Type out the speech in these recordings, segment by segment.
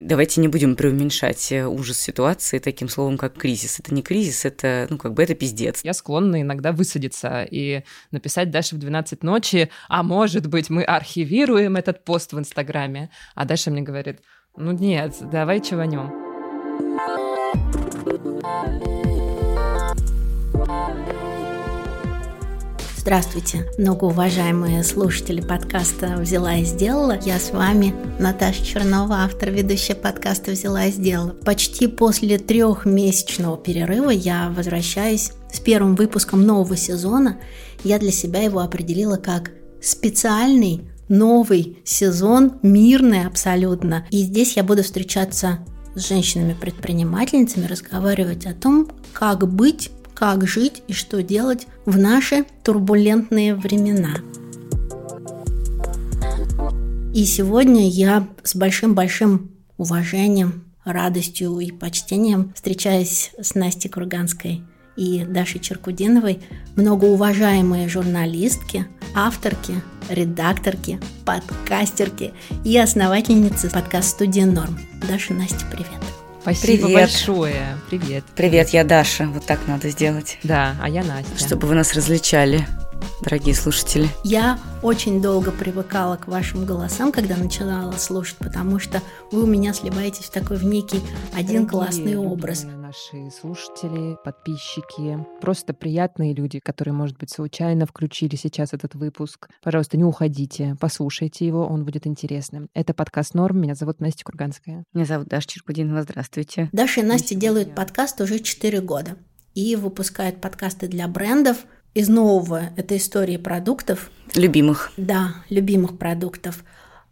Давайте не будем преуменьшать э, ужас ситуации таким словом, как кризис. Это не кризис, это, ну, как бы это пиздец. Я склонна иногда высадиться и написать Даше в 12 ночи, а может быть, мы архивируем этот пост в Инстаграме. А Даша мне говорит, ну нет, давай чеванем. Здравствуйте, многоуважаемые слушатели подкаста «Взяла и сделала». Я с вами Наташа Чернова, автор ведущая подкаста «Взяла и сделала». Почти после трехмесячного перерыва я возвращаюсь с первым выпуском нового сезона. Я для себя его определила как специальный новый сезон, мирный абсолютно. И здесь я буду встречаться с женщинами-предпринимательницами, разговаривать о том, как быть как жить и что делать в наши турбулентные времена. И сегодня я с большим-большим уважением, радостью и почтением встречаюсь с Настей Курганской и Дашей Черкудиновой, многоуважаемые журналистки, авторки, редакторки, подкастерки и основательницы подкаст-студии «Норм». Даша, Настя, привет! Спасибо Привет. большое. Привет. Привет, я Даша. Вот так надо сделать. Да, а я Настя. Чтобы вы нас различали дорогие слушатели? Я очень долго привыкала к вашим голосам, когда начинала слушать, потому что вы у меня сливаетесь в такой в некий один дорогие, классный образ. Наши слушатели, подписчики, просто приятные люди, которые, может быть, случайно включили сейчас этот выпуск. Пожалуйста, не уходите, послушайте его, он будет интересным. Это подкаст «Норм», меня зовут Настя Курганская. Меня зовут Даша Черкудинова, здравствуйте. Даша и Настя делают подкаст уже 4 года и выпускают подкасты для брендов – из нового это истории продуктов. Любимых. Да, любимых продуктов.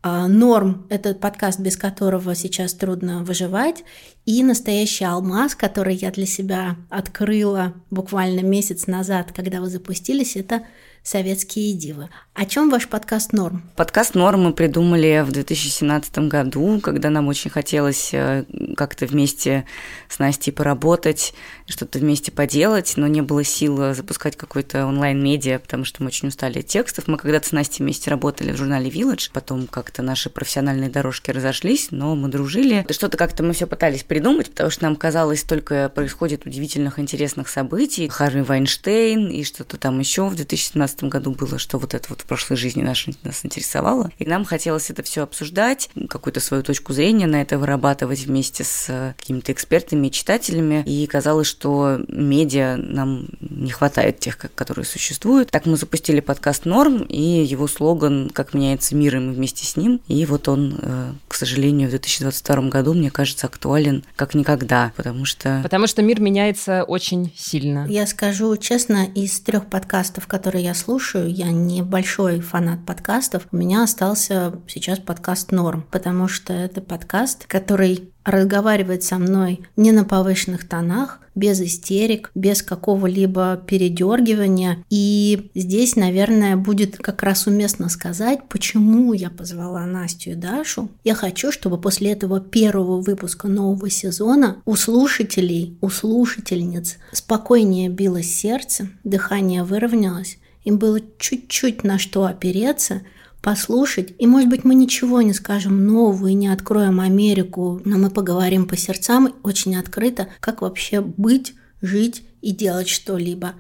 А, Норм – это подкаст, без которого сейчас трудно выживать. И настоящий алмаз, который я для себя открыла буквально месяц назад, когда вы запустились, это «Советские дивы». О чем ваш подкаст «Норм»? Подкаст «Норм» мы придумали в 2017 году, когда нам очень хотелось э, как-то вместе с Настей поработать, что-то вместе поделать, но не было сил запускать какой-то онлайн-медиа, потому что мы очень устали от текстов. Мы когда-то с Настей вместе работали в журнале Village, потом как-то наши профессиональные дорожки разошлись, но мы дружили. Что-то как-то мы все пытались придумать, потому что нам казалось, только происходит удивительных, интересных событий. Харви Вайнштейн и что-то там еще в 2017 2017 году было, что вот это вот в прошлой жизни наш, нас интересовало. И нам хотелось это все обсуждать, какую-то свою точку зрения на это вырабатывать вместе с э, какими-то экспертами и читателями. И казалось, что медиа нам не хватает тех, которые существуют. Так мы запустили подкаст «Норм», и его слоган «Как меняется мир, и мы вместе с ним». И вот он, э, к сожалению, в 2022 году, мне кажется, актуален как никогда, потому что... Потому что мир меняется очень сильно. Я скажу честно, из трех подкастов, которые я слушаю, слушаю, я не большой фанат подкастов, у меня остался сейчас подкаст «Норм», потому что это подкаст, который разговаривает со мной не на повышенных тонах, без истерик, без какого-либо передергивания. И здесь, наверное, будет как раз уместно сказать, почему я позвала Настю и Дашу. Я хочу, чтобы после этого первого выпуска нового сезона у слушателей, у слушательниц спокойнее билось сердце, дыхание выровнялось, им было чуть-чуть на что опереться, послушать, и, может быть, мы ничего не скажем нового и не откроем Америку, но мы поговорим по сердцам очень открыто, как вообще быть, жить и делать что-либо.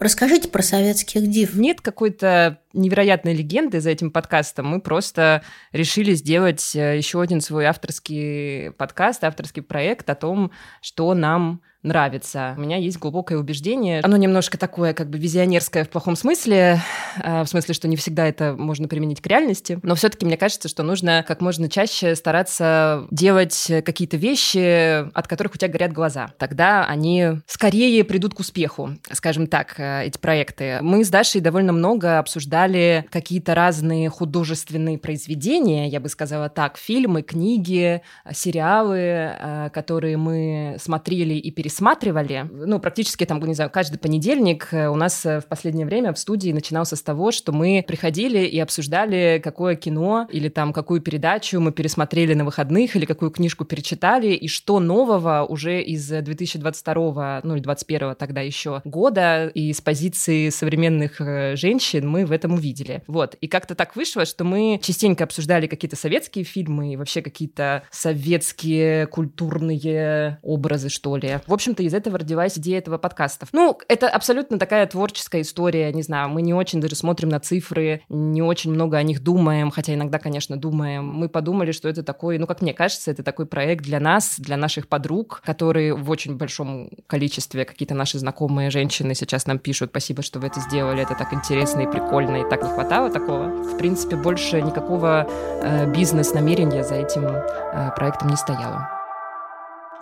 Расскажите про советских див. Нет какой-то невероятной легенды за этим подкастом. Мы просто решили сделать э, еще один свой авторский подкаст, авторский проект о том, что нам нравится. У меня есть глубокое убеждение. Оно немножко такое, как бы визионерское в плохом смысле, э, в смысле, что не всегда это можно применить к реальности. Но все-таки мне кажется, что нужно как можно чаще стараться делать какие-то вещи, от которых у тебя горят глаза. Тогда они скорее придут к успеху, скажем так, э, эти проекты. Мы с Дашей довольно много обсуждали какие-то разные художественные произведения, я бы сказала так, фильмы, книги, сериалы, э, которые мы смотрели и пересматривали. Ну, практически там, не знаю, каждый понедельник э, у нас э, в последнее время в студии начинался с того, что мы приходили и обсуждали, какое кино или там какую передачу мы пересмотрели на выходных или какую книжку перечитали и что нового уже из 2022, ну или 2021 тогда еще года и с позиции современных э, женщин мы в этом увидели. Вот. И как-то так вышло, что мы частенько обсуждали какие-то советские фильмы и вообще какие-то советские культурные образы, что ли. В общем-то, из этого родилась идея этого подкаста. Ну, это абсолютно такая творческая история, не знаю, мы не очень даже смотрим на цифры, не очень много о них думаем, хотя иногда, конечно, думаем. Мы подумали, что это такой, ну, как мне кажется, это такой проект для нас, для наших подруг, которые в очень большом количестве, какие-то наши знакомые женщины сейчас нам пишут, спасибо, что вы это сделали, это так интересно и прикольно, и так не хватало такого. В принципе, больше никакого э, бизнес-намерения за этим э, проектом не стояло.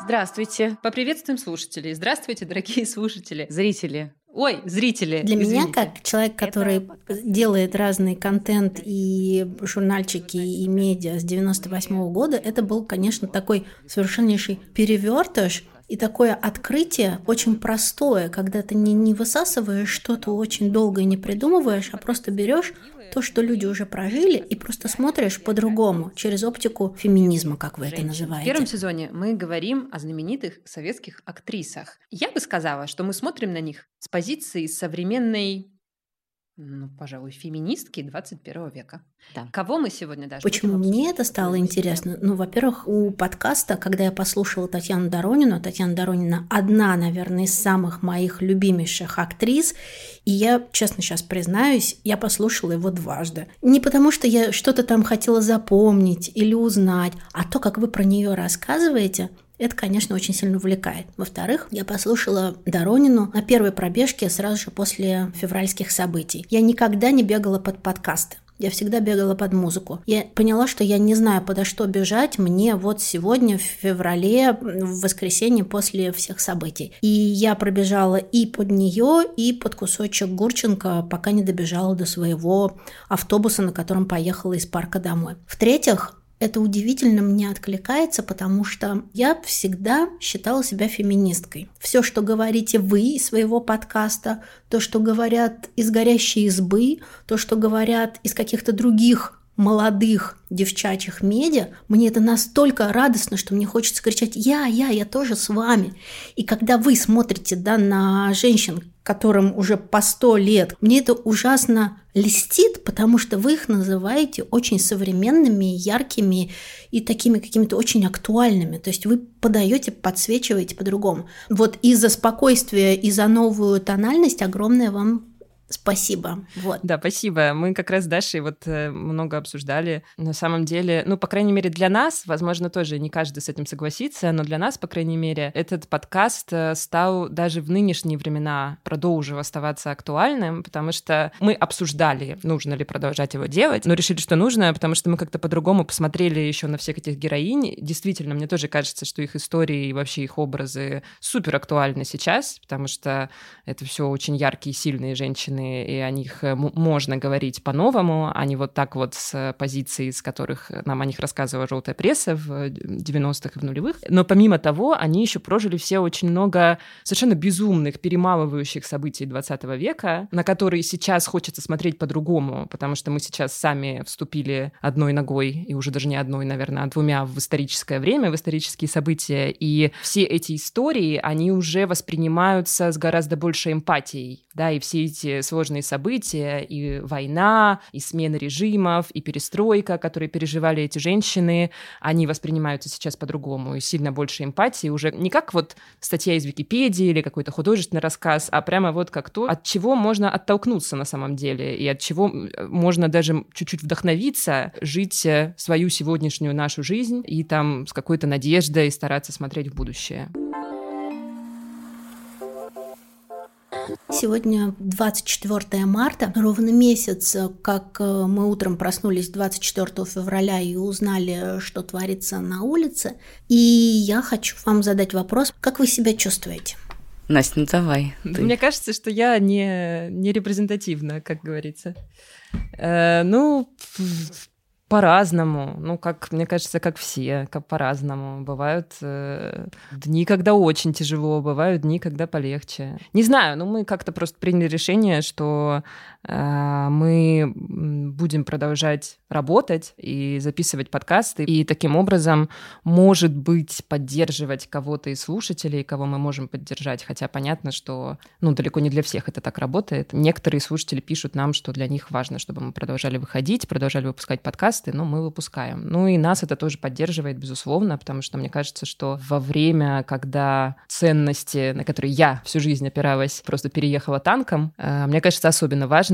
Здравствуйте. Поприветствуем слушателей. Здравствуйте, дорогие слушатели. Зрители. Ой, зрители. Для извините. меня, как человек, который Это... делает разный контент и журнальчики, и медиа с 98 -го года, это был, конечно, такой совершеннейший перевертыш и такое открытие очень простое, когда ты не, не высасываешь что-то очень долго и не придумываешь, а просто берешь то, что люди уже прожили, и просто смотришь по-другому, через оптику феминизма, как вы Женщин. это называете. В первом сезоне мы говорим о знаменитых советских актрисах. Я бы сказала, что мы смотрим на них с позиции современной ну, пожалуй, феминистки 21 века. Да. Кого мы сегодня даже Почему мне это стало интересно? Ну, во-первых, у подкаста, когда я послушала Татьяну Доронину, Татьяна Доронина одна, наверное, из самых моих любимейших актрис, и я, честно сейчас признаюсь, я послушала его дважды. Не потому, что я что-то там хотела запомнить или узнать, а то, как вы про нее рассказываете, это, конечно, очень сильно увлекает. Во-вторых, я послушала Доронину на первой пробежке сразу же после февральских событий. Я никогда не бегала под подкасты. Я всегда бегала под музыку. Я поняла, что я не знаю, подо что бежать мне вот сегодня, в феврале, в воскресенье после всех событий. И я пробежала и под нее, и под кусочек Гурченко, пока не добежала до своего автобуса, на котором поехала из парка домой. В-третьих, это удивительно мне откликается, потому что я всегда считала себя феминисткой. Все, что говорите вы из своего подкаста, то, что говорят из горящей избы, то, что говорят из каких-то других молодых девчачьих медиа, мне это настолько радостно, что мне хочется кричать «Я, я, я тоже с вами». И когда вы смотрите да, на женщин, которым уже по сто лет, мне это ужасно льстит, потому что вы их называете очень современными, яркими и такими какими-то очень актуальными. То есть вы подаете, подсвечиваете по-другому. Вот из-за спокойствия и за новую тональность огромное вам Спасибо. Вот. Да, спасибо. Мы как раз с Дашей вот э, много обсуждали. На самом деле, ну, по крайней мере, для нас, возможно, тоже не каждый с этим согласится, но для нас, по крайней мере, этот подкаст э, стал даже в нынешние времена продолжив оставаться актуальным, потому что мы обсуждали, нужно ли продолжать его делать, но решили, что нужно, потому что мы как-то по-другому посмотрели еще на всех этих героинь. Действительно, мне тоже кажется, что их истории и вообще их образы супер актуальны сейчас, потому что это все очень яркие, сильные женщины, женщины, и о них э, можно говорить по-новому, а не вот так вот с позиции, с которых нам о них рассказывала желтая пресса в 90-х и в нулевых. Но помимо того, они еще прожили все очень много совершенно безумных, перемалывающих событий 20 века, на которые сейчас хочется смотреть по-другому, потому что мы сейчас сами вступили одной ногой, и уже даже не одной, наверное, а двумя в историческое время, в исторические события, и все эти истории, они уже воспринимаются с гораздо большей эмпатией, да, и все эти сложные события, и война, и смена режимов, и перестройка, которые переживали эти женщины, они воспринимаются сейчас по-другому, и сильно больше эмпатии, уже не как вот статья из Википедии или какой-то художественный рассказ, а прямо вот как то, от чего можно оттолкнуться на самом деле, и от чего можно даже чуть-чуть вдохновиться, жить э, свою сегодняшнюю нашу жизнь и там с какой-то надеждой стараться смотреть в будущее. Сегодня 24 марта, ровно месяц, как э, мы утром проснулись 24 февраля и узнали, что творится на улице. И я хочу вам задать вопрос, как вы себя чувствуете? Настя, ну давай. Ты. Мне кажется, что я не, не репрезентативна, как говорится. Э, ну, по-разному. Ну, как, мне кажется, как все, как по-разному. Бывают э, дни, когда очень тяжело, бывают дни, когда полегче. Не знаю, ну мы как-то просто приняли решение, что мы будем продолжать работать и записывать подкасты, и таким образом, может быть, поддерживать кого-то из слушателей, кого мы можем поддержать. Хотя понятно, что ну, далеко не для всех это так работает. Некоторые слушатели пишут нам, что для них важно, чтобы мы продолжали выходить, продолжали выпускать подкасты, но мы выпускаем. Ну и нас это тоже поддерживает, безусловно, потому что мне кажется, что во время, когда ценности, на которые я всю жизнь опиралась, просто переехала танком, э, мне кажется, особенно важно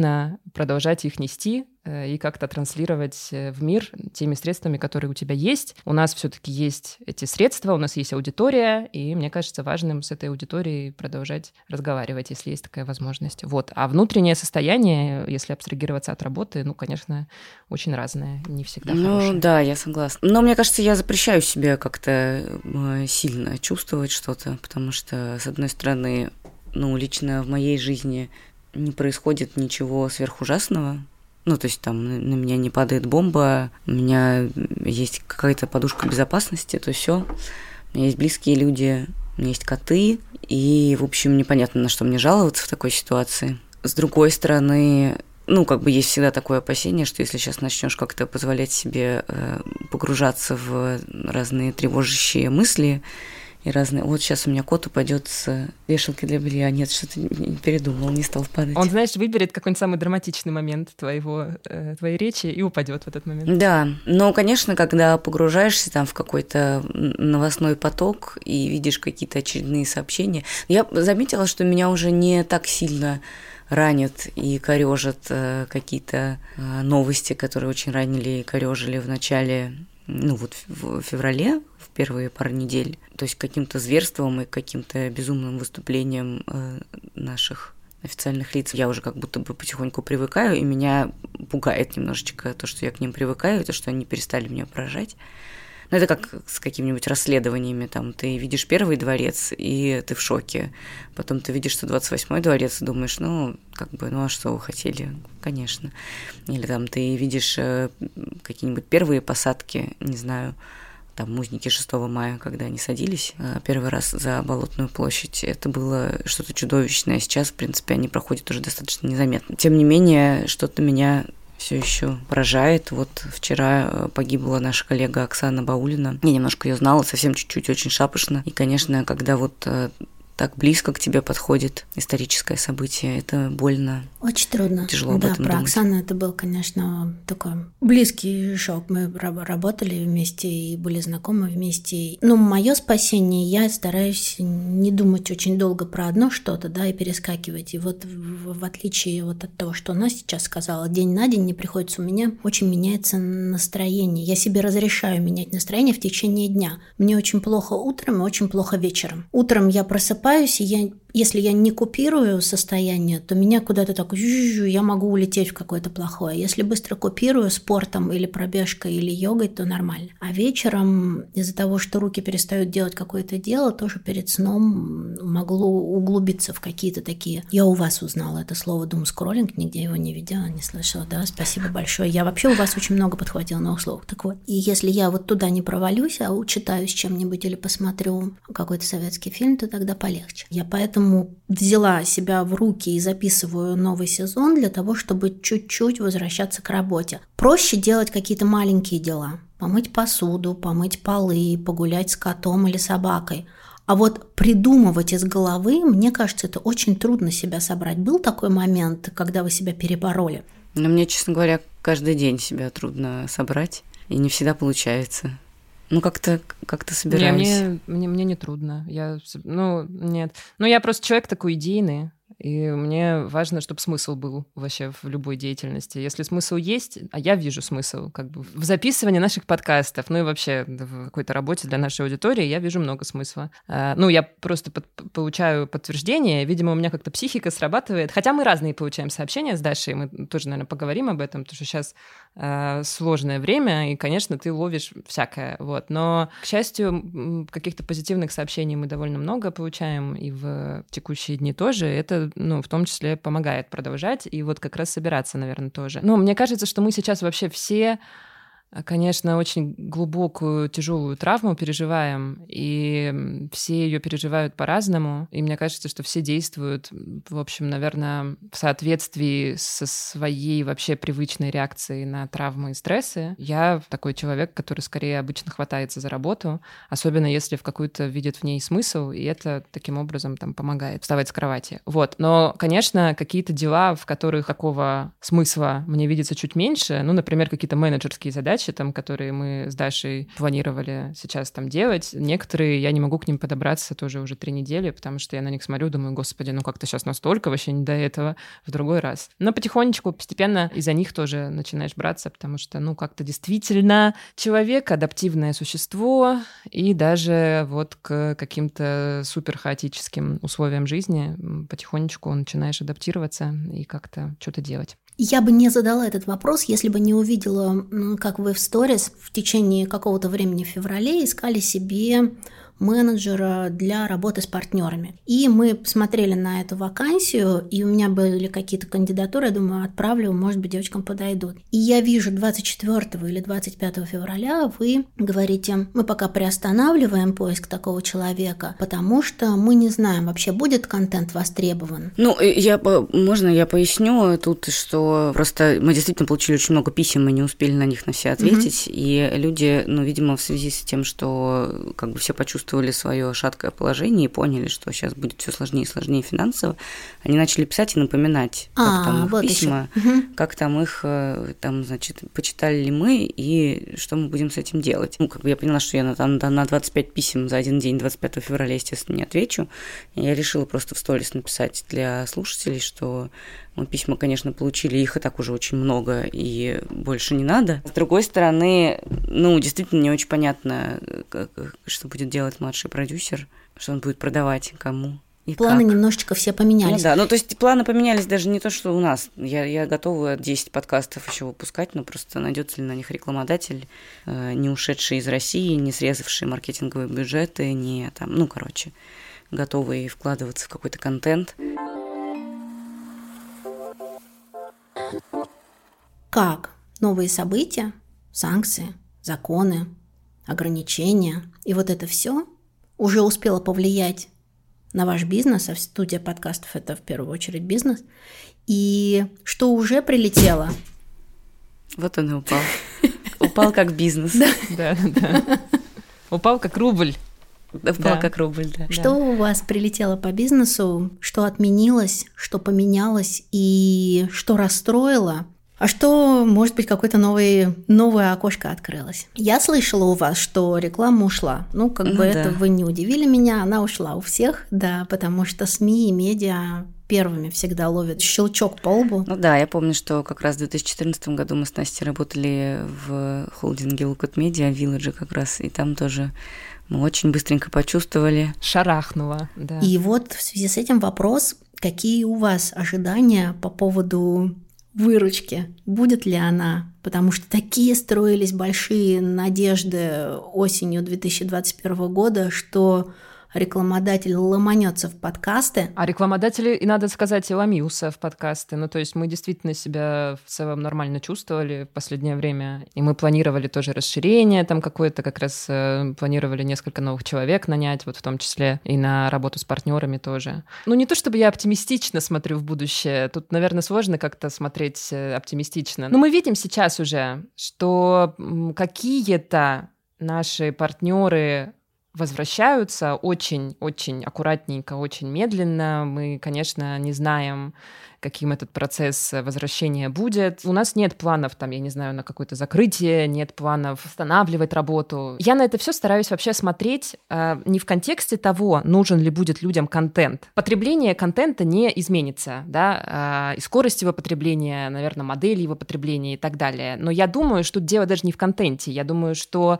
продолжать их нести, Э, и как-то транслировать э, в мир теми средствами, которые у тебя есть. У нас все-таки есть эти средства, у нас есть аудитория, и мне кажется важным с этой аудиторией продолжать разговаривать, если есть такая возможность. Вот. А внутреннее состояние, если абстрагироваться от работы, ну, конечно, очень разное, не всегда Ну, хорошее. да, я согласна. Но мне кажется, я запрещаю себе как-то э, сильно чувствовать что-то, потому что, с одной стороны, ну, лично в моей жизни не происходит ничего сверхужасного, ну, то есть там на меня не падает бомба, у меня есть какая-то подушка безопасности, то все. У меня есть близкие люди, у меня есть коты, и, в общем, непонятно, на что мне жаловаться в такой ситуации. С другой стороны, ну, как бы есть всегда такое опасение, что если сейчас начнешь как-то позволять себе э, погружаться в разные тревожащие мысли, и разные. Вот сейчас у меня кот упадет с вешалки для белья. Нет, что-то не передумал, не стал падать. Он, знаешь, выберет какой-нибудь самый драматичный момент твоего, э, твоей речи и упадет в этот момент. Да, но, конечно, когда погружаешься там в какой-то новостной поток и видишь какие-то очередные сообщения, я заметила, что меня уже не так сильно ранят и корежат э, какие-то э, новости, которые очень ранили и корежили в начале, ну вот в феврале первые пару недель. То есть каким-то зверством и каким-то безумным выступлением э, наших официальных лиц я уже как будто бы потихоньку привыкаю, и меня пугает немножечко то, что я к ним привыкаю, то, что они перестали меня поражать. Ну, это как с какими-нибудь расследованиями, там, ты видишь первый дворец, и ты в шоке. Потом ты видишь 128-й дворец, и думаешь, ну, как бы, ну, а что вы хотели? Конечно. Или там ты видишь э, какие-нибудь первые посадки, не знаю, там музники 6 мая, когда они садились э, первый раз за Болотную площадь, это было что-то чудовищное. Сейчас, в принципе, они проходят уже достаточно незаметно. Тем не менее, что-то меня все еще поражает. Вот вчера э, погибла наша коллега Оксана Баулина. Я немножко ее знала, совсем чуть-чуть, очень шапошно. И, конечно, когда вот э, так близко к тебе подходит историческое событие. Это больно. Очень трудно. Тяжело об да, этом про думать. Оксану это был, конечно, такой близкий шок. Мы работали вместе и были знакомы вместе. Но мое спасение, я стараюсь не думать очень долго про одно что-то, да, и перескакивать. И вот в, в отличие вот от того, что она сейчас сказала, день на день не приходится, у меня очень меняется настроение. Я себе разрешаю менять настроение в течение дня. Мне очень плохо утром и очень плохо вечером. Утром я просыпаюсь просыпаюсь, и я если я не купирую состояние, то меня куда-то так я могу улететь в какое-то плохое. Если быстро купирую спортом или пробежкой или йогой, то нормально. А вечером из-за того, что руки перестают делать какое-то дело, тоже перед сном могло углубиться в какие-то такие. Я у вас узнала это слово думскроллинг, нигде его не видела, не слышала. Да, спасибо большое. Я вообще у вас очень много подхватила новых слов. Так вот, и если я вот туда не провалюсь, а учитаюсь чем-нибудь или посмотрю какой-то советский фильм, то тогда полегче. Я поэтому поэтому взяла себя в руки и записываю новый сезон для того, чтобы чуть-чуть возвращаться к работе. Проще делать какие-то маленькие дела. Помыть посуду, помыть полы, погулять с котом или собакой. А вот придумывать из головы, мне кажется, это очень трудно себя собрать. Был такой момент, когда вы себя перебороли? Но мне, честно говоря, каждый день себя трудно собрать, и не всегда получается. Ну, как-то как собираюсь. Не, мне, мне, мне не трудно. Я, ну, нет. Ну, я просто человек такой идейный. И мне важно, чтобы смысл был вообще в любой деятельности. Если смысл есть, а я вижу смысл как бы в записывании наших подкастов, ну и вообще в какой-то работе для нашей аудитории, я вижу много смысла. А, ну, я просто под, получаю подтверждение, видимо, у меня как-то психика срабатывает. Хотя мы разные получаем сообщения с Дашей, мы тоже, наверное, поговорим об этом, потому что сейчас сложное время, и, конечно, ты ловишь всякое, вот. Но, к счастью, каких-то позитивных сообщений мы довольно много получаем, и в текущие дни тоже. Это ну, в том числе помогает продолжать и вот как раз собираться, наверное, тоже. Но мне кажется, что мы сейчас вообще все конечно, очень глубокую, тяжелую травму переживаем, и все ее переживают по-разному. И мне кажется, что все действуют, в общем, наверное, в соответствии со своей вообще привычной реакцией на травмы и стрессы. Я такой человек, который скорее обычно хватается за работу, особенно если в какую-то видит в ней смысл, и это таким образом там помогает вставать с кровати. Вот. Но, конечно, какие-то дела, в которых такого смысла мне видится чуть меньше, ну, например, какие-то менеджерские задачи, задачи, там, которые мы с Дашей планировали сейчас там делать. Некоторые я не могу к ним подобраться тоже уже три недели, потому что я на них смотрю, думаю, господи, ну как-то сейчас настолько вообще не до этого в другой раз. Но потихонечку, постепенно из-за них тоже начинаешь браться, потому что, ну, как-то действительно человек — адаптивное существо, и даже вот к каким-то супер хаотическим условиям жизни потихонечку начинаешь адаптироваться и как-то что-то делать. Я бы не задала этот вопрос, если бы не увидела, как вы в сторис в течение какого-то времени в феврале искали себе менеджера для работы с партнерами. И мы смотрели на эту вакансию, и у меня были какие-то кандидатуры, я думаю, отправлю, может быть, девочкам подойдут. И я вижу 24 или 25 февраля вы говорите, мы пока приостанавливаем поиск такого человека, потому что мы не знаем, вообще будет контент востребован. Ну, я, можно я поясню тут, что просто мы действительно получили очень много писем, мы не успели на них на все ответить, угу. и люди, ну, видимо, в связи с тем, что как бы все почувствовали почувствовали свое шаткое положение и поняли, что сейчас будет все сложнее и сложнее финансово, они начали писать и напоминать, как а, там их вот письма, еще. как там их, э, там, значит, почитали ли мы и что мы будем с этим делать. Ну, как бы я поняла, что я на, там, на 25 писем за один день, 25 февраля, естественно, не отвечу. Я решила просто в сторис написать для слушателей, что мы письма, конечно, получили, их и так уже очень много, и больше не надо. С другой стороны, ну, действительно не очень понятно, как, что будет делать младший продюсер, что он будет продавать кому. И планы как. немножечко все поменялись. Ну да, ну то есть планы поменялись даже не то, что у нас. Я, я готова 10 подкастов еще выпускать, но просто найдется ли на них рекламодатель, э, не ушедший из России, не срезавший маркетинговые бюджеты, не там, ну короче, готовый вкладываться в какой-то контент. Как новые события, санкции, законы, ограничения и вот это все уже успело повлиять на ваш бизнес, а студия подкастов это в первую очередь бизнес, и что уже прилетело? Вот он и упал. Упал как бизнес. Да, да. Упал как рубль. Упал как рубль, да. Что у вас прилетело по бизнесу, что отменилось, что поменялось и что расстроило, а что, может быть, какое-то новое, новое окошко открылось? Я слышала у вас, что реклама ушла. Ну, как ну, бы да. это вы не удивили меня, она ушла у всех, да, потому что СМИ и медиа первыми всегда ловят щелчок по лбу. Ну да, я помню, что как раз в 2014 году мы с Настей работали в холдинге Лукат Медиа, Village как раз, и там тоже мы очень быстренько почувствовали. Шарахнуло, да. И вот в связи с этим вопрос, какие у вас ожидания по поводу выручки, будет ли она, потому что такие строились большие надежды осенью 2021 года, что рекламодатель ломанется в подкасты. А рекламодатели, и надо сказать, и ломился в подкасты. Ну, то есть мы действительно себя в целом нормально чувствовали в последнее время. И мы планировали тоже расширение там какое-то, как раз э, планировали несколько новых человек нанять, вот в том числе и на работу с партнерами тоже. Ну, не то чтобы я оптимистично смотрю в будущее. Тут, наверное, сложно как-то смотреть э, оптимистично. Но мы видим сейчас уже, что какие-то наши партнеры возвращаются очень-очень аккуратненько, очень медленно. Мы, конечно, не знаем, каким этот процесс возвращения будет. У нас нет планов, там, я не знаю, на какое-то закрытие, нет планов останавливать работу. Я на это все стараюсь вообще смотреть э, не в контексте того, нужен ли будет людям контент. Потребление контента не изменится, да, э, и скорость его потребления, наверное, модель его потребления и так далее. Но я думаю, что дело даже не в контенте. Я думаю, что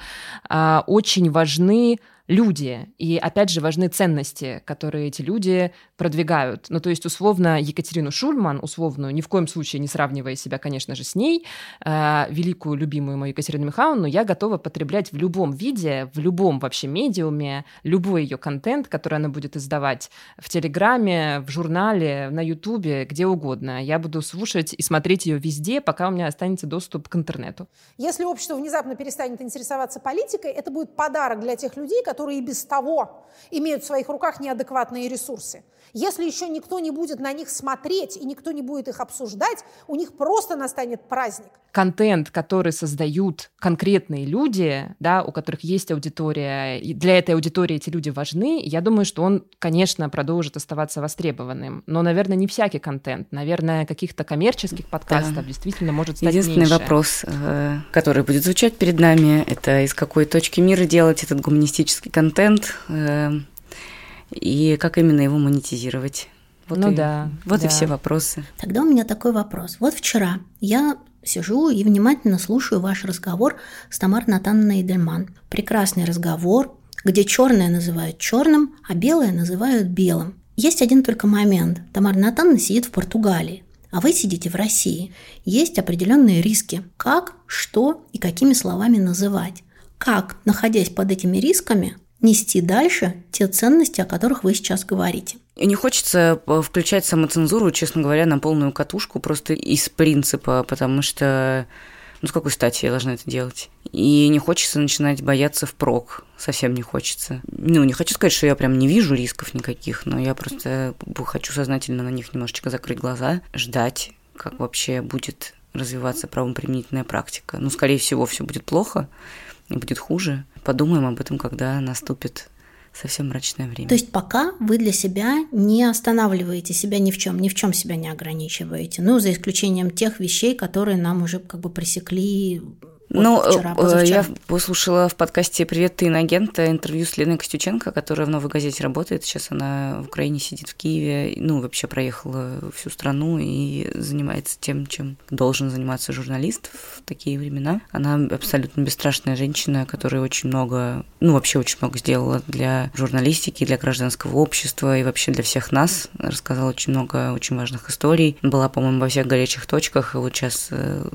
э, очень важны люди. И опять же важны ценности, которые эти люди продвигают. Ну, то есть, условно, Екатерину Шу Шульман, условную, ни в коем случае не сравнивая себя, конечно же, с ней, э, великую, любимую мою Екатерину Михайловну, я готова потреблять в любом виде, в любом вообще медиуме, любой ее контент, который она будет издавать в Телеграме, в журнале, на Ютубе, где угодно. Я буду слушать и смотреть ее везде, пока у меня останется доступ к интернету. Если общество внезапно перестанет интересоваться политикой, это будет подарок для тех людей, которые и без того имеют в своих руках неадекватные ресурсы. Если еще никто не будет на них смотреть и никто не будет их обсуждать, у них просто настанет праздник. Контент, который создают конкретные люди, да, у которых есть аудитория, и для этой аудитории эти люди важны, я думаю, что он, конечно, продолжит оставаться востребованным. Но, наверное, не всякий контент. Наверное, каких-то коммерческих подкастов да. действительно может стать Единственный меньше. вопрос, э, который будет звучать перед нами, это из какой точки мира делать этот гуманистический контент, э, и как именно его монетизировать. Вот ну и, да. Вот да. и все вопросы. Тогда у меня такой вопрос. Вот вчера я сижу и внимательно слушаю ваш разговор с Тамарой Натановной Эдельман. Прекрасный разговор, где черное называют черным, а белое называют белым. Есть один только момент. Тамара Натановна сидит в Португалии, а вы сидите в России. Есть определенные риски. Как, что и какими словами называть. Как, находясь под этими рисками, нести дальше те ценности, о которых вы сейчас говорите. И не хочется э, включать самоцензуру, честно говоря, на полную катушку, просто из принципа, потому что ну, с какой стати я должна это делать? И не хочется начинать бояться впрок. Совсем не хочется. Ну, не хочу сказать, что я прям не вижу рисков никаких, но я просто хочу сознательно на них немножечко закрыть глаза, ждать, как вообще будет развиваться правоприменительная практика. Ну, скорее всего, все будет плохо, и будет хуже. Подумаем об этом, когда наступит совсем мрачное время. То есть пока вы для себя не останавливаете себя ни в чем, ни в чем себя не ограничиваете. Ну, за исключением тех вещей, которые нам уже как бы пресекли вот ну, вчера, э, я послушала в подкасте «Привет, ты инагента» интервью с Леной Костюченко, которая в «Новой газете» работает. Сейчас она в Украине сидит в Киеве. Ну, вообще проехала всю страну и занимается тем, чем должен заниматься журналист в такие времена. Она абсолютно бесстрашная женщина, которая очень много, ну, вообще очень много сделала для журналистики, для гражданского общества и вообще для всех нас. Рассказала очень много очень важных историй. Была, по-моему, во всех горячих точках, и вот сейчас э,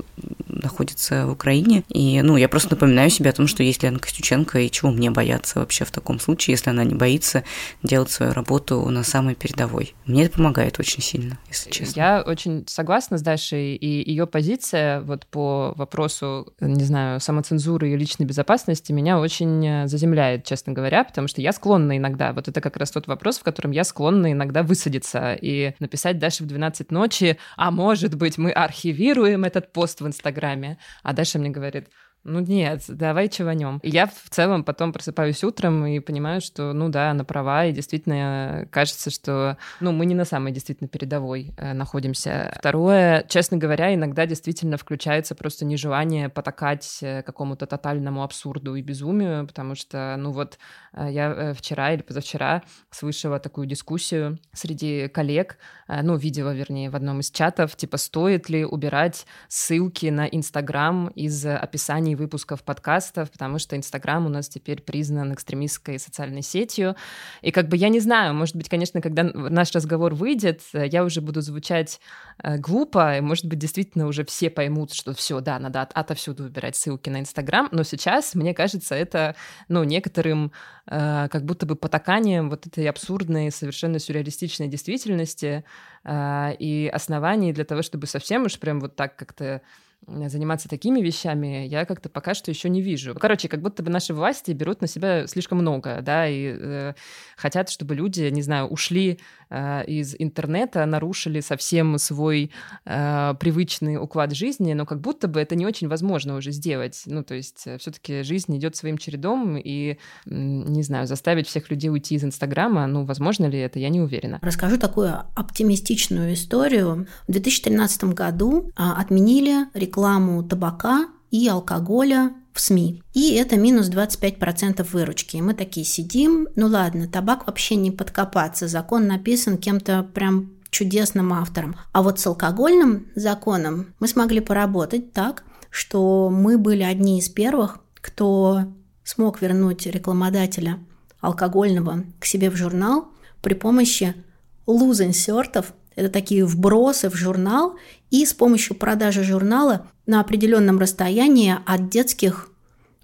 находится в Украине. И, ну, я просто напоминаю себе о том, что есть Лена Костюченко, и чего мне бояться вообще в таком случае, если она не боится делать свою работу на самой передовой. Мне это помогает очень сильно, если честно. Я очень согласна с Дашей, и ее позиция вот по вопросу, не знаю, самоцензуры и личной безопасности меня очень э, заземляет, честно говоря, потому что я склонна иногда, вот это как раз тот вопрос, в котором я склонна иногда высадиться и написать Даше в 12 ночи, а может быть, мы архивируем этот пост в Инстаграме, Инстаграме. А Даша мне говорит, It. Ну нет, давай чеванем. Я в целом потом просыпаюсь утром и понимаю, что, ну да, она права, и действительно кажется, что, ну, мы не на самой действительно передовой э, находимся. Второе, честно говоря, иногда действительно включается просто нежелание потакать э, какому-то тотальному абсурду и безумию, потому что, ну вот, э, я э, вчера или позавчера слышала такую дискуссию среди коллег, э, ну, видела, вернее, в одном из чатов, типа, стоит ли убирать ссылки на Инстаграм из описаний описаний выпусков подкастов, потому что Инстаграм у нас теперь признан экстремистской социальной сетью. И как бы я не знаю, может быть, конечно, когда наш разговор выйдет, я уже буду звучать э, глупо, и, может быть, действительно уже все поймут, что все, да, надо от, отовсюду выбирать ссылки на Инстаграм, но сейчас, мне кажется, это, ну, некоторым э, как будто бы потаканием вот этой абсурдной, совершенно сюрреалистичной действительности э, и оснований для того, чтобы совсем уж прям вот так как-то заниматься такими вещами, я как-то пока что еще не вижу. Короче, как будто бы наши власти берут на себя слишком много, да, и э, хотят, чтобы люди, не знаю, ушли э, из интернета, нарушили совсем свой э, привычный уклад жизни, но как будто бы это не очень возможно уже сделать. Ну, то есть э, все-таки жизнь идет своим чередом, и, не знаю, заставить всех людей уйти из Инстаграма, ну, возможно ли это, я не уверена. Расскажу такую оптимистичную историю. В 2013 году а, отменили рекламу табака и алкоголя в СМИ. И это минус 25% выручки. И мы такие сидим, ну ладно, табак вообще не подкопаться, закон написан кем-то прям чудесным автором. А вот с алкогольным законом мы смогли поработать так, что мы были одни из первых, кто смог вернуть рекламодателя алкогольного к себе в журнал при помощи лузинсертов Это такие вбросы в журнал, и с помощью продажи журнала на определенном расстоянии от детских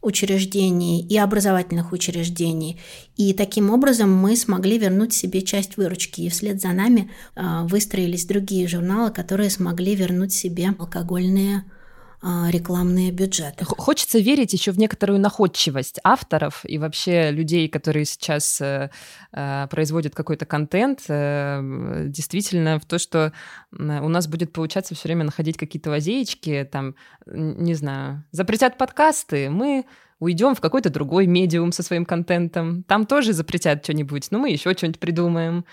учреждений и образовательных учреждений. И таким образом мы смогли вернуть себе часть выручки. И вслед за нами э, выстроились другие журналы, которые смогли вернуть себе алкогольные а, рекламные бюджеты. Хочется верить еще в некоторую находчивость авторов и вообще людей, которые сейчас э, э, производят какой-то контент, э, действительно в то, что у нас будет получаться все время находить какие-то лазеечки, там, не знаю, запретят подкасты, мы уйдем в какой-то другой медиум со своим контентом, там тоже запретят что-нибудь, но мы еще что-нибудь придумаем.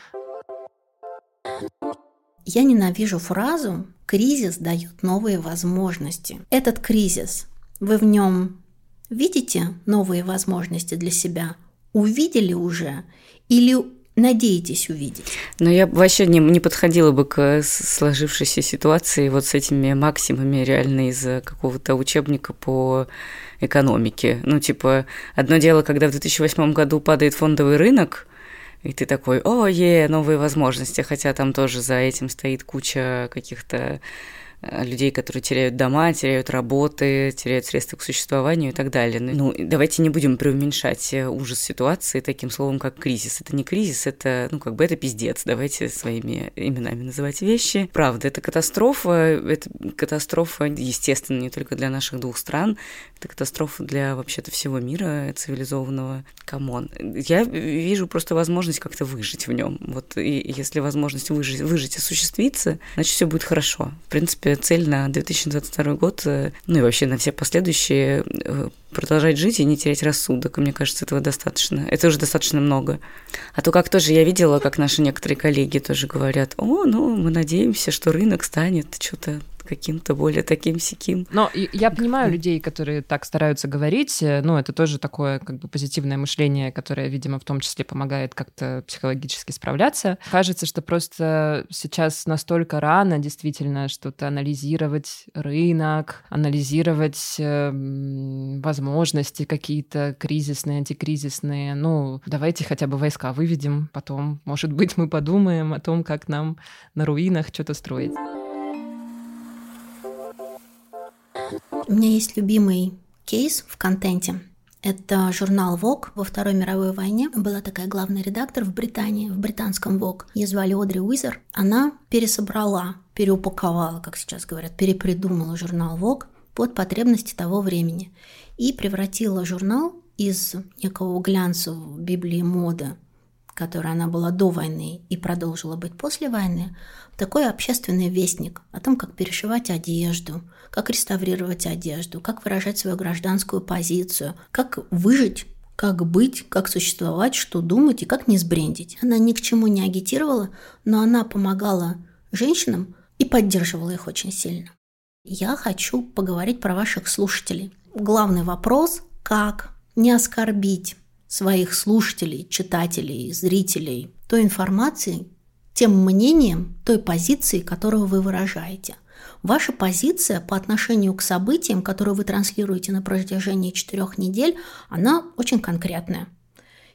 Я ненавижу фразу «кризис дает новые возможности». Этот кризис, вы в нем видите новые возможности для себя? Увидели уже? Или надеетесь увидеть? Но я вообще не, не подходила бы к сложившейся ситуации вот с этими максимумами реально из какого-то учебника по экономике. Ну, типа, одно дело, когда в 2008 году падает фондовый рынок, и ты такой, о, е, новые возможности, хотя там тоже за этим стоит куча каких-то людей, которые теряют дома, теряют работы, теряют средства к существованию и так далее. Ну, давайте не будем преуменьшать э, ужас ситуации таким словом, как кризис. Это не кризис, это, ну, как бы это пиздец. Давайте своими именами называть вещи. Правда, это катастрофа, это катастрофа, естественно, не только для наших двух стран, это катастрофа для вообще-то всего мира цивилизованного. Come on. Я вижу просто возможность как-то выжить в нем. Вот и если возможность выжить, выжить осуществится, значит, все будет хорошо. В принципе, принципе, цель на 2022 год, э, ну и вообще на все последующие, э, продолжать жить и не терять рассудок. И мне кажется, этого достаточно. Это уже достаточно много. А то как тоже я видела, как наши некоторые коллеги тоже говорят, о, ну, мы надеемся, что рынок станет что-то каким-то более таким сяким. Но я понимаю людей, которые так стараются говорить, э, ну, это тоже такое как бы позитивное мышление, которое, видимо, в том числе помогает как-то психологически справляться. Кажется, что просто сейчас настолько рано действительно что-то анализировать рынок, анализировать э, возможности какие-то кризисные, антикризисные. Ну, давайте хотя бы войска выведем, потом, может быть, мы подумаем о том, как нам на руинах что-то строить. У меня есть любимый кейс в контенте. Это журнал Vogue во Второй мировой войне. Была такая главный редактор в Британии, в британском Vogue. Ее звали Одри Уизер. Она пересобрала, переупаковала, как сейчас говорят, перепридумала журнал Vogue под потребности того времени и превратила журнал из некого глянца Библии моды, которой она была до войны и продолжила быть после войны, такой общественный вестник о том, как перешивать одежду, как реставрировать одежду, как выражать свою гражданскую позицию, как выжить как быть, как существовать, что думать и как не сбрендить. Она ни к чему не агитировала, но она помогала женщинам и поддерживала их очень сильно. Я хочу поговорить про ваших слушателей. Главный вопрос – как не оскорбить своих слушателей, читателей, зрителей той информацией, тем мнением, той позиции, которую вы выражаете – Ваша позиция по отношению к событиям, которые вы транслируете на протяжении четырех недель, она очень конкретная.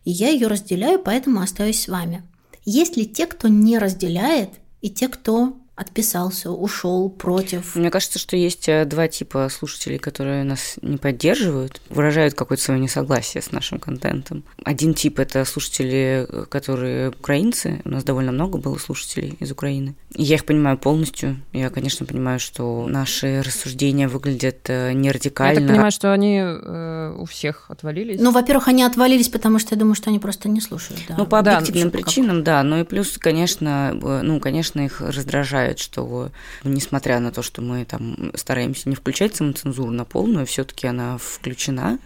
И я ее разделяю, поэтому остаюсь с вами. Есть ли те, кто не разделяет, и те, кто отписался, ушел против. Мне кажется, что есть э, два типа слушателей, которые нас не поддерживают, выражают какое-то свое несогласие с нашим контентом. Один тип это слушатели, э, которые украинцы. У нас довольно много было слушателей из Украины. И я их понимаю полностью. Я, конечно, понимаю, что наши рассуждения выглядят э, не радикально. Я так понимаю, что они э, у всех отвалились. Ну, во-первых, они отвалились, потому что я думаю, что они просто не слушают. Да. Ну, по объективным да, причинам, как... да. Ну и плюс, конечно, ну, конечно, их раздражает раздражает, что несмотря на то, что мы там стараемся не включать самоцензуру на полную, все-таки она включена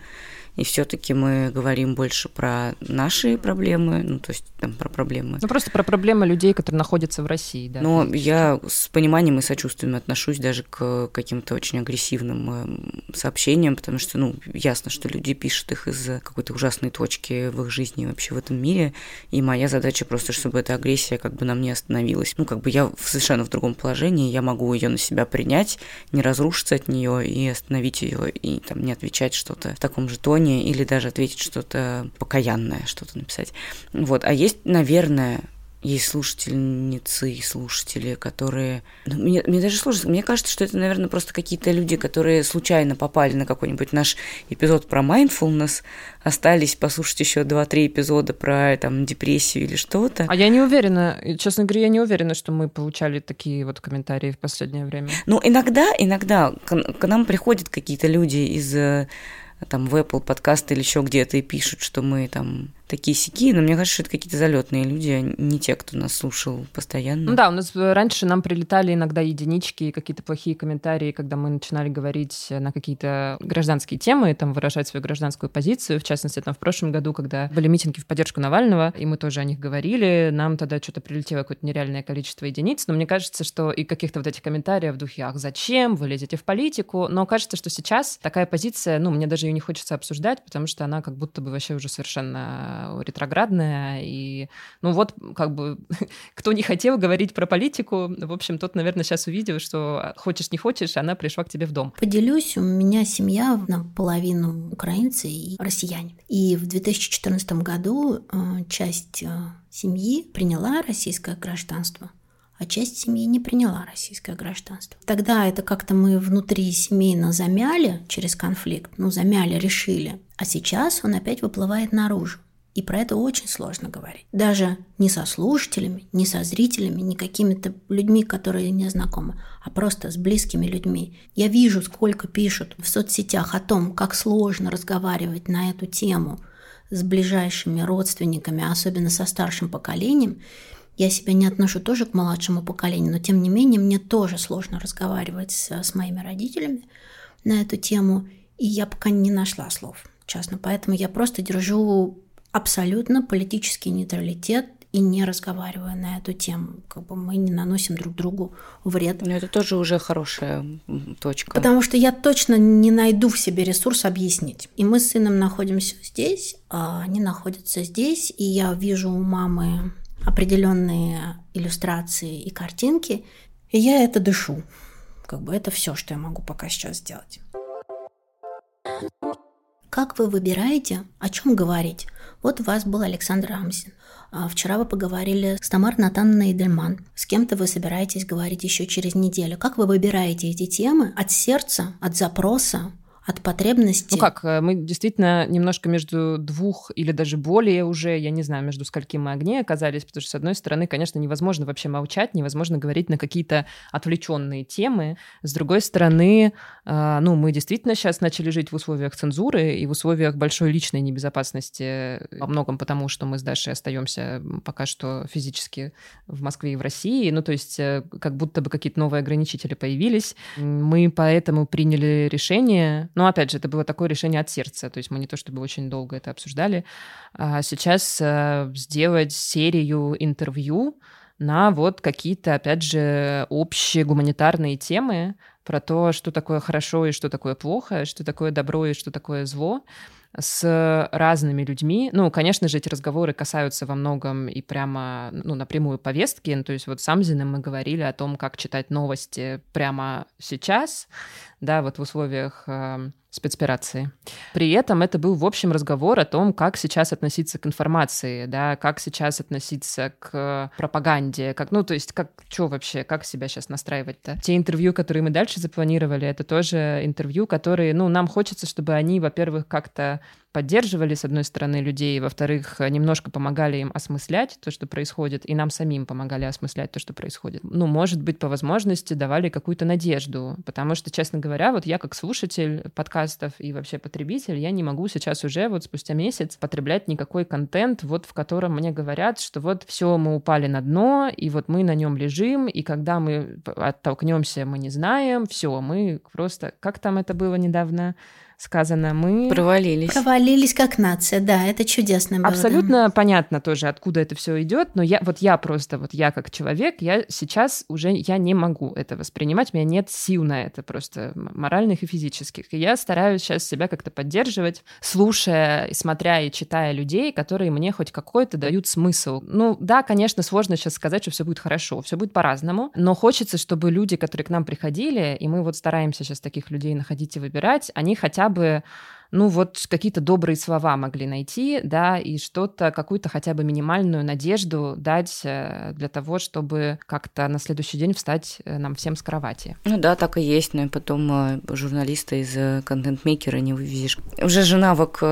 и все-таки мы говорим больше про наши проблемы, ну, то есть там про проблемы. Ну, просто про проблемы людей, которые находятся в России, да. Но я с пониманием и сочувствием отношусь даже к каким-то очень агрессивным эм, сообщениям, потому что, ну, ясно, что люди пишут их из какой-то ужасной точки в их жизни вообще в этом мире, и моя задача просто, чтобы эта агрессия как бы на мне остановилась. Ну, как бы я совершенно в другом положении, я могу ее на себя принять, не разрушиться от нее и остановить ее, и там не отвечать что-то в таком же тоне, или даже ответить что-то покаянное, что-то написать. Вот. А есть, наверное, есть слушательницы и слушатели, которые... Ну, мне, мне даже сложно. Мне кажется, что это, наверное, просто какие-то люди, которые случайно попали на какой-нибудь наш эпизод про mindfulness, остались послушать еще два-три эпизода про там депрессию или что-то. А я не уверена, честно говоря, я не уверена, что мы получали такие вот комментарии в последнее время. Ну, иногда, иногда к, к нам приходят какие-то люди из э, там в Apple подкасты или еще где-то и пишут, что мы там такие сики, но мне кажется, что это какие-то залетные люди, а не те, кто нас слушал постоянно. Ну да, у нас раньше нам прилетали иногда единички, какие-то плохие комментарии, когда мы начинали говорить на какие-то гражданские темы, там выражать свою гражданскую позицию. В частности, там в прошлом году, когда были митинги в поддержку Навального, и мы тоже о них говорили, нам тогда что-то прилетело какое-то нереальное количество единиц, но мне кажется, что и каких-то вот этих комментариев в духе «Ах, зачем? Вы лезете в политику?» Но кажется, что сейчас такая позиция, ну, мне даже ее не хочется обсуждать, потому что она как будто бы вообще уже совершенно ретроградная, и, ну вот, как бы, кто не хотел говорить про политику, в общем, тот, наверное, сейчас увидел, что хочешь не хочешь, она пришла к тебе в дом. Поделюсь, у меня семья наполовину украинцы и россияне. И в 2014 году э, часть э, семьи приняла российское гражданство а часть семьи не приняла российское гражданство. Тогда это как-то мы внутри семейно замяли через конфликт, ну замяли, решили. А сейчас он опять выплывает наружу. И про это очень сложно говорить. Даже не со слушателями, не со зрителями, не какими-то людьми, которые не знакомы, а просто с близкими людьми. Я вижу, сколько пишут в соцсетях о том, как сложно разговаривать на эту тему с ближайшими родственниками, особенно со старшим поколением. Я себя не отношу тоже к младшему поколению, но тем не менее мне тоже сложно разговаривать с, с моими родителями на эту тему, и я пока не нашла слов, честно. Поэтому я просто держу абсолютно политический нейтралитет и не разговаривая на эту тему. Как бы мы не наносим друг другу вред. Но это тоже уже хорошая точка. Потому что я точно не найду в себе ресурс объяснить. И мы с сыном находимся здесь, а они находятся здесь, и я вижу у мамы определенные иллюстрации и картинки, и я это дышу. Как бы это все, что я могу пока сейчас сделать. Как вы выбираете, о чем говорить? Вот у вас был Александр Рамсин. А вчера вы поговорили с Тамар Натанной Эдельман. С кем-то вы собираетесь говорить еще через неделю. Как вы выбираете эти темы от сердца, от запроса, от потребности. Ну как, э, мы действительно немножко между двух или даже более уже, я не знаю, между скольким мы огней оказались, потому что, с одной стороны, конечно, невозможно вообще молчать, невозможно говорить на какие-то отвлеченные темы. С другой стороны, э, ну, мы действительно сейчас начали жить в условиях цензуры и в условиях большой личной небезопасности, э, во многом потому, что мы с Дашей остаемся пока что физически в Москве и в России, ну, то есть как будто бы какие-то новые ограничители появились. Мы поэтому приняли решение, но, опять же, это было такое решение от сердца, то есть мы не то чтобы очень долго это обсуждали. А сейчас э, сделать серию интервью на вот какие-то, опять же, общие гуманитарные темы про то, что такое хорошо и что такое плохо, что такое добро и что такое зло с разными людьми. Ну, конечно же, эти разговоры касаются во многом и прямо, ну, напрямую повестки. Ну, то есть вот с Амзиным мы говорили о том, как читать новости прямо сейчас, да, вот в условиях э, спецоперации. При этом это был, в общем, разговор о том, как сейчас относиться к информации, да, как сейчас относиться к пропаганде, как, ну, то есть, как, что вообще, как себя сейчас настраивать-то. Те интервью, которые мы дальше запланировали, это тоже интервью, которые, ну, нам хочется, чтобы они, во-первых, как-то поддерживали, с одной стороны, людей, во-вторых, немножко помогали им осмыслять то, что происходит, и нам самим помогали осмыслять то, что происходит. Ну, может быть, по возможности давали какую-то надежду, потому что, честно говоря, вот я как слушатель подкастов и вообще потребитель, я не могу сейчас уже вот спустя месяц потреблять никакой контент, вот в котором мне говорят, что вот все, мы упали на дно, и вот мы на нем лежим, и когда мы оттолкнемся, мы не знаем, все, мы просто... Как там это было недавно? Сказано, мы... Провалились. Провалились как нация, да, это чудесно было. Абсолютно да. понятно тоже, откуда это все идет, но я, вот я просто, вот я как человек, я сейчас уже, я не могу это воспринимать, у меня нет сил на это просто моральных и физических. И я стараюсь сейчас себя как-то поддерживать, слушая, смотря и читая людей, которые мне хоть какой-то дают смысл. Ну да, конечно, сложно сейчас сказать, что все будет хорошо, все будет по-разному, но хочется, чтобы люди, которые к нам приходили, и мы вот стараемся сейчас таких людей находить и выбирать, они хотя хотя бы ну вот какие-то добрые слова могли найти, да, и что-то, какую-то хотя бы минимальную надежду дать э, для того, чтобы как-то на следующий день встать э, нам всем с кровати. Ну да, так и есть, но и потом э, журналиста из контент-мейкера не вывезешь. Уже же навык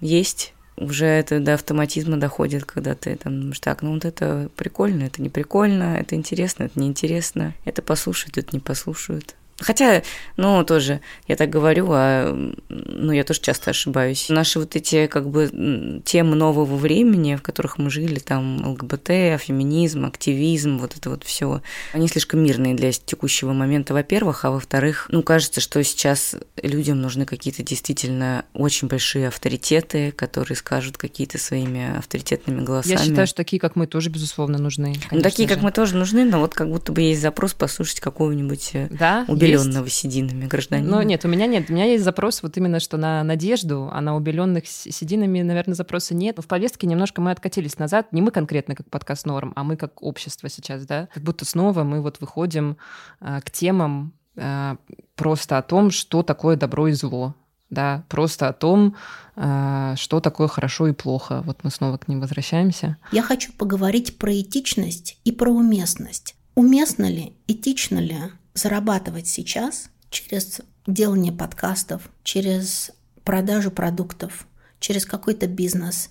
есть, уже это до автоматизма доходит, когда ты там думаешь, так, ну вот это прикольно, это не прикольно, это интересно, это неинтересно, это послушают, это не послушают. Хотя, ну, тоже, я так говорю, а, ну, я тоже часто ошибаюсь. Наши вот эти, как бы, темы нового времени, в которых мы жили, там, ЛГБТ, феминизм, активизм, вот это вот все, они слишком мирные для текущего момента, во-первых, а во-вторых, ну, кажется, что сейчас людям нужны какие-то действительно очень большие авторитеты, которые скажут какие-то своими авторитетными голосами. Я считаю, что такие, как мы, тоже, безусловно, нужны. Ну, такие, же. как мы, тоже нужны, но вот как будто бы есть запрос послушать какого-нибудь э, да? Убеленного сединами гражданина. Ну, нет, у меня нет. У меня есть запрос вот именно что на надежду, а на убеленных сединами, наверное, запроса нет. В повестке немножко мы откатились назад. Не мы конкретно как подкаст Норм, а мы как общество сейчас, да. Как будто снова мы вот выходим э, к темам э, просто о том, что такое добро и зло да, просто о том, э, что такое хорошо и плохо. Вот мы снова к ним возвращаемся. Я хочу поговорить про этичность и про уместность. Уместно ли, этично ли зарабатывать сейчас через делание подкастов, через продажу продуктов, через какой-то бизнес,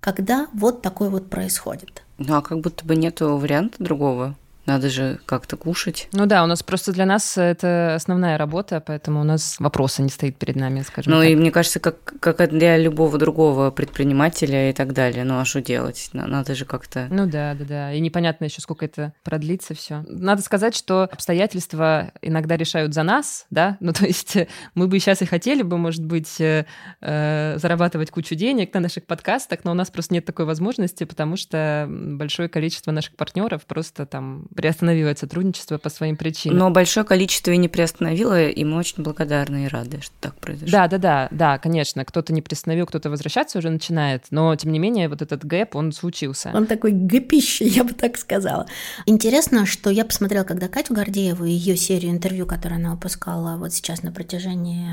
когда вот такое вот происходит. Ну а как будто бы нету варианта другого. Надо же как-то кушать. Ну да, у нас просто для нас это основная работа, поэтому у нас вопроса не стоит перед нами, скажем ну, так. Ну и мне кажется, как, как для любого другого предпринимателя и так далее. Ну а что делать? Надо же как-то... Ну да, да, да. И непонятно еще, сколько это продлится все. Надо сказать, что обстоятельства иногда решают за нас, да? Ну то есть мы бы сейчас и хотели бы, может быть, э, э, зарабатывать кучу денег на наших подкастах, но у нас просто нет такой возможности, потому что большое количество наших партнеров просто там приостановила сотрудничество по своим причинам. Но большое количество и не приостановило, и мы очень благодарны и рады, что так произошло. Да, да, да, да, конечно. Кто-то не приостановил, кто-то возвращаться уже начинает, но тем не менее вот этот гэп, он случился. Он такой гэпище, я бы так сказала. Интересно, что я посмотрела, когда Катю Гордееву и ее серию интервью, которую она выпускала вот сейчас на протяжении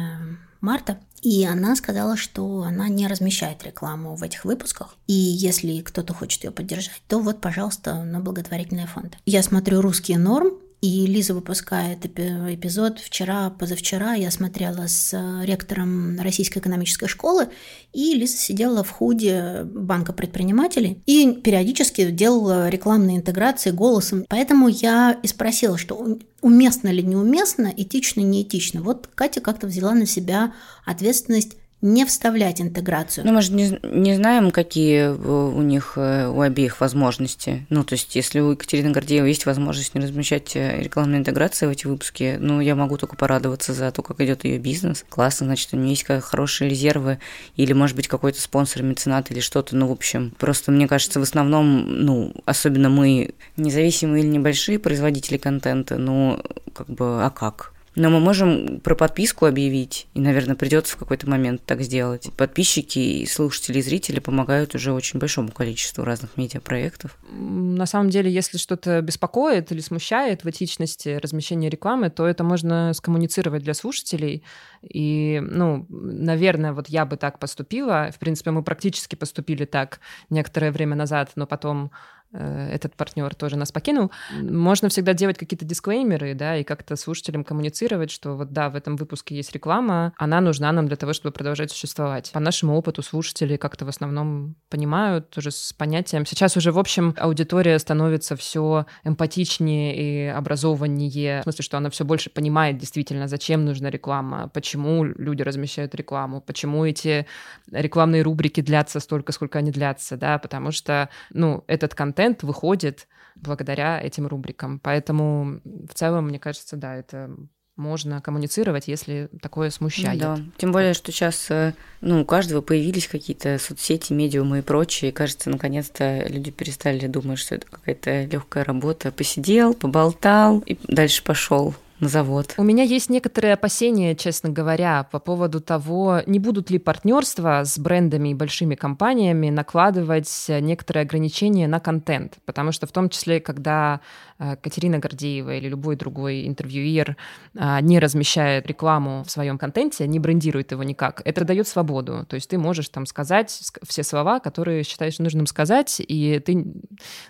марта, и она сказала, что она не размещает рекламу в этих выпусках. И если кто-то хочет ее поддержать, то вот, пожалуйста, на благотворительные фонды. Я смотрю «Русские норм», и Лиза выпускает эпизод вчера, позавчера. Я смотрела с э, ректором Российской экономической школы, и Лиза сидела в худе банка предпринимателей и периодически делала рекламные интеграции голосом. Поэтому я и спросила, что уместно ли неуместно, этично неэтично. Вот Катя как-то взяла на себя ответственность не вставлять интеграцию. Ну, мы же не, не знаем, какие у них, э, у обеих возможности. Ну, то есть, если у Екатерины Гордеевой есть возможность не размещать э, рекламные интеграции в эти выпуски, ну, я могу только порадоваться за то, как идет ее бизнес. Классно, значит, у нее есть хорошие резервы, или, может быть, какой-то спонсор, меценат или что-то. Ну, в общем, просто мне кажется, в основном, ну, особенно мы независимые или небольшие производители контента, ну, как бы, а как? Но мы можем про подписку объявить, и, наверное, придется в какой-то момент так сделать. Подписчики слушатели, и зрители помогают уже очень большому количеству разных медиапроектов. На самом деле, если что-то беспокоит или смущает в этичности размещения рекламы, то это можно скоммуницировать для слушателей. И, ну, наверное, вот я бы так поступила. В принципе, мы практически поступили так некоторое время назад, но потом этот партнер тоже нас покинул. Можно всегда делать какие-то дисклеймеры, да, и как-то слушателям коммуницировать, что вот да, в этом выпуске есть реклама, она нужна нам для того, чтобы продолжать существовать. По нашему опыту слушатели как-то в основном понимают уже с понятием. Сейчас уже, в общем, аудитория становится все эмпатичнее и образованнее, в смысле, что она все больше понимает действительно, зачем нужна реклама, почему люди размещают рекламу, почему эти рекламные рубрики длятся столько, сколько они длятся, да, потому что, ну, этот контент контент выходит благодаря этим рубрикам. Поэтому в целом, мне кажется, да, это можно коммуницировать, если такое смущает. Да, тем более, что сейчас э, ну, у каждого появились какие-то соцсети, медиумы и прочее. И кажется, наконец-то люди перестали думать, что это какая-то легкая работа. Посидел, поболтал и дальше пошел на завод. У меня есть некоторые опасения, честно говоря, по поводу того, не будут ли партнерства с брендами и большими компаниями накладывать некоторые ограничения на контент. Потому что в том числе, когда Катерина Гордеева или любой другой интервьюер а, не размещает рекламу в своем контенте, не брендирует его никак, это дает свободу. То есть ты можешь там сказать все слова, которые считаешь нужным сказать, и ты,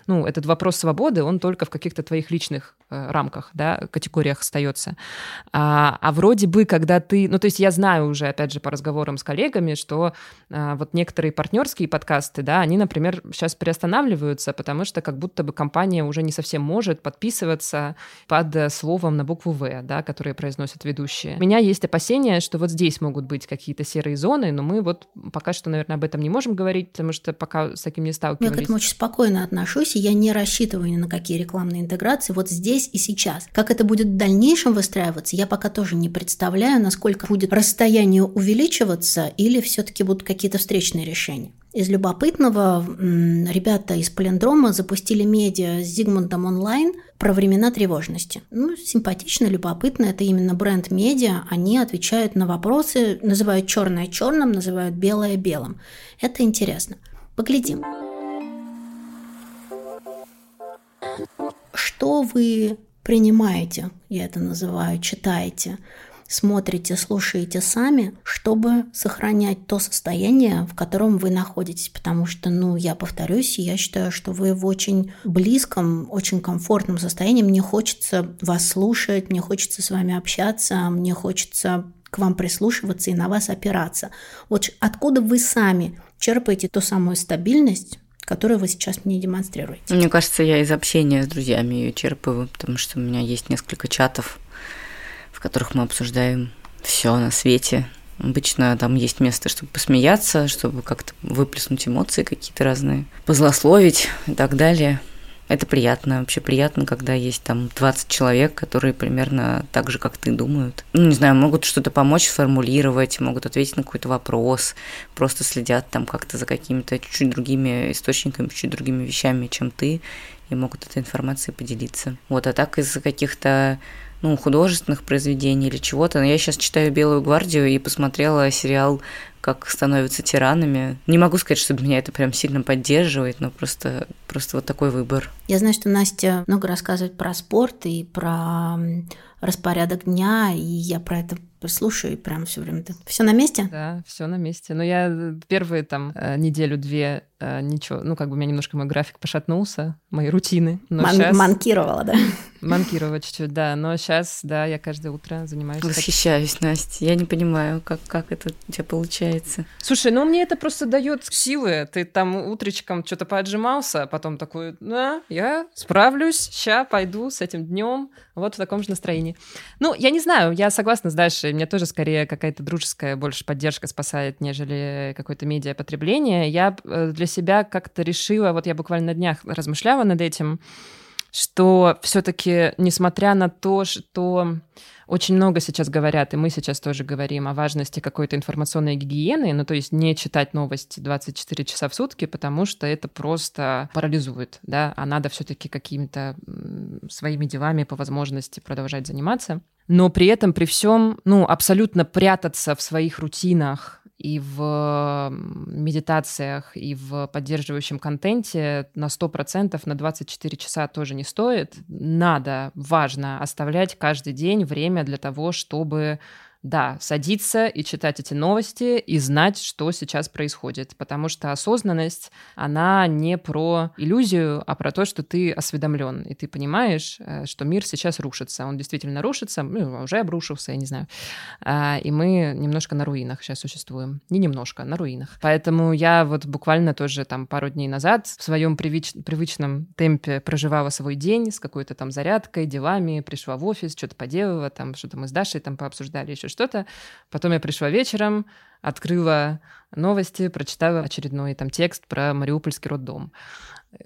ну, этот вопрос свободы, он только в каких-то твоих личных э, рамках, да, категориях остается. А, а вроде бы, когда ты, ну, то есть я знаю уже, опять же, по разговорам с коллегами, что а, вот некоторые партнерские подкасты, да, они, например, сейчас приостанавливаются, потому что как будто бы компания уже не совсем может подписываться под э, словом на букву «В», да, которые произносят ведущие. У меня есть опасения, что вот здесь могут быть какие-то серые зоны, но мы вот пока что, наверное, об этом не можем говорить, потому что пока с таким не сталкивались. Я к этому очень спокойно отношусь, и я не рассчитываю ни на какие рекламные интеграции вот здесь и сейчас. Как это будет в дальнейшем выстраиваться, я пока тоже не представляю, насколько будет расстояние увеличиваться или все-таки будут какие-то встречные решения. Из любопытного ребята из Полиндрома запустили медиа с Зигмундом онлайн про времена тревожности. Ну, симпатично, любопытно. Это именно бренд медиа. Они отвечают на вопросы, называют черное черным, называют белое белым. Это интересно. Поглядим. Что вы принимаете, я это называю, читаете смотрите, слушаете сами, чтобы сохранять то состояние, в котором вы находитесь. Потому что, ну, я повторюсь, я считаю, что вы в очень близком, очень комфортном состоянии. Мне хочется вас слушать, мне хочется с вами общаться, мне хочется к вам прислушиваться и на вас опираться. Вот откуда вы сами черпаете ту самую стабильность, которую вы сейчас мне демонстрируете? Мне кажется, я из общения с друзьями ее черпаю, потому что у меня есть несколько чатов в которых мы обсуждаем все на свете. Обычно там есть место, чтобы посмеяться, чтобы как-то выплеснуть эмоции какие-то разные, позлословить и так далее. Это приятно, вообще приятно, когда есть там 20 человек, которые примерно так же, как ты, думают. Ну, не знаю, могут что-то помочь сформулировать, могут ответить на какой-то вопрос, просто следят там как-то за какими-то чуть-чуть другими источниками, чуть другими вещами, чем ты, и могут этой информацией поделиться. Вот, а так из каких-то ну, художественных произведений или чего-то. Но я сейчас читаю «Белую гвардию» и посмотрела сериал «Как становятся тиранами». Не могу сказать, что меня это прям сильно поддерживает, но просто, просто вот такой выбор. Я знаю, что Настя много рассказывает про спорт и про распорядок дня, и я про это слушаю и прям все время. Все на месте? Да, все на месте. Но я первые там э, неделю-две э, ничего, ну как бы у меня немножко мой график пошатнулся, мои рутины. Но Ман- сейчас... Манкировала, да? Манкировать чуть-чуть, да. Но сейчас, да, я каждое утро занимаюсь. Восхищаюсь, Настя. Я не понимаю, как, как это у тебя получается. Слушай, ну мне это просто дает силы. Ты там утречком что-то поотжимался, а потом такой, да, я справлюсь, ща пойду с этим днем, вот в таком же настроении. Ну, я не знаю, я согласна с Дашей. Мне тоже скорее какая-то дружеская больше поддержка спасает, нежели какое-то медиапотребление. Я э, для себя как-то решила, вот я буквально на днях размышляла над этим, что все-таки, несмотря на то, что очень много сейчас говорят, и мы сейчас тоже говорим о важности какой-то информационной гигиены, ну то есть не читать новости 24 часа в сутки, потому что это просто парализует, да, а надо все-таки какими-то своими делами по возможности продолжать заниматься. Но при этом, при всем, ну, абсолютно прятаться в своих рутинах и в медитациях, и в поддерживающем контенте на 100%, на 24 часа тоже не стоит. Надо, важно оставлять каждый день время для того, чтобы да, садиться и читать эти новости и знать, что сейчас происходит. Потому что осознанность, она не про иллюзию, а про то, что ты осведомлен. И ты понимаешь, э, что мир сейчас рушится. Он действительно рушится, ну, уже обрушился, я не знаю. А, и мы немножко на руинах сейчас существуем. Не немножко, на руинах. Поэтому я вот буквально тоже там пару дней назад в своем привич... привычном темпе проживала свой день с какой-то там зарядкой, делами, пришла в офис, что-то поделала, там что-то мы с Дашей там пообсуждали, еще что-то. Потом я пришла вечером, открыла новости, прочитала очередной там текст про Мариупольский роддом.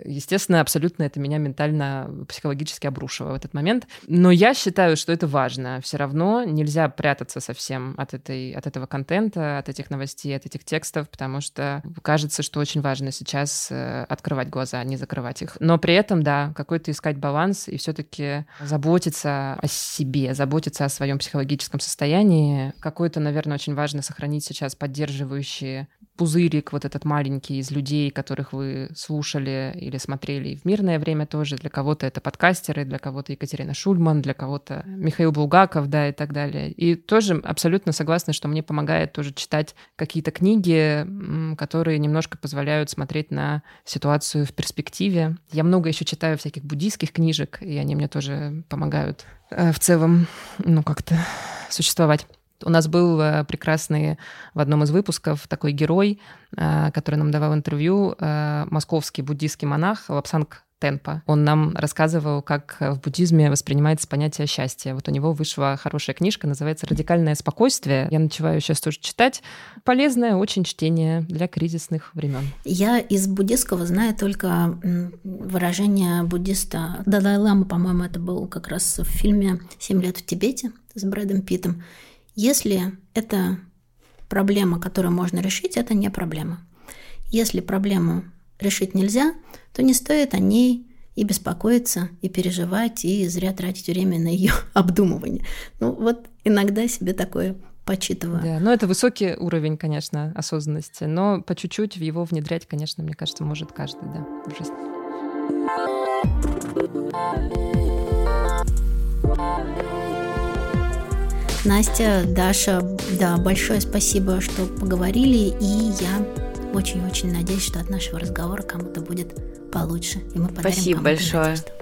Естественно, абсолютно это меня ментально, психологически обрушило в этот момент. Но я считаю, что это важно. Все равно нельзя прятаться совсем от, этой, от этого контента, от этих новостей, от этих текстов, потому что кажется, что очень важно сейчас э, открывать глаза, а не закрывать их. Но при этом, да, какой-то искать баланс и все-таки заботиться о себе, заботиться о своем психологическом состоянии. Какой-то, наверное, очень важно сохранить сейчас поддерживающие пузырик вот этот маленький из людей, которых вы слушали или смотрели в мирное время тоже. Для кого-то это подкастеры, для кого-то Екатерина Шульман, для кого-то Михаил Булгаков, да, и так далее. И тоже абсолютно согласна, что мне помогает тоже читать какие-то книги, которые немножко позволяют смотреть на ситуацию в перспективе. Я много еще читаю всяких буддийских книжек, и они мне тоже помогают э, в целом, ну, как-то существовать. У нас был э, прекрасный в одном из выпусков такой герой, э, который нам давал интервью, э, московский буддийский монах Лапсанг Темпа. Он нам рассказывал, как в буддизме воспринимается понятие счастья. Вот у него вышла хорошая книжка, называется «Радикальное спокойствие». Я начинаю сейчас тоже читать. Полезное очень чтение для кризисных времен. Я из буддистского знаю только выражение буддиста Далай-Лама, по-моему, это был как раз в фильме «Семь лет в Тибете» с Брэдом Питтом. Если это проблема, которую можно решить, это не проблема. Если проблему решить нельзя, то не стоит о ней и беспокоиться, и переживать, и зря тратить время на ее обдумывание. Ну вот иногда себе такое почитываю. Да, но это высокий уровень, конечно, осознанности, но по чуть-чуть в его внедрять, конечно, мне кажется, может каждый, да, в жизнь. Настя, Даша, да, большое спасибо, что поговорили, и я очень-очень надеюсь, что от нашего разговора кому-то будет получше, и мы подарим Спасибо большое. Надежду.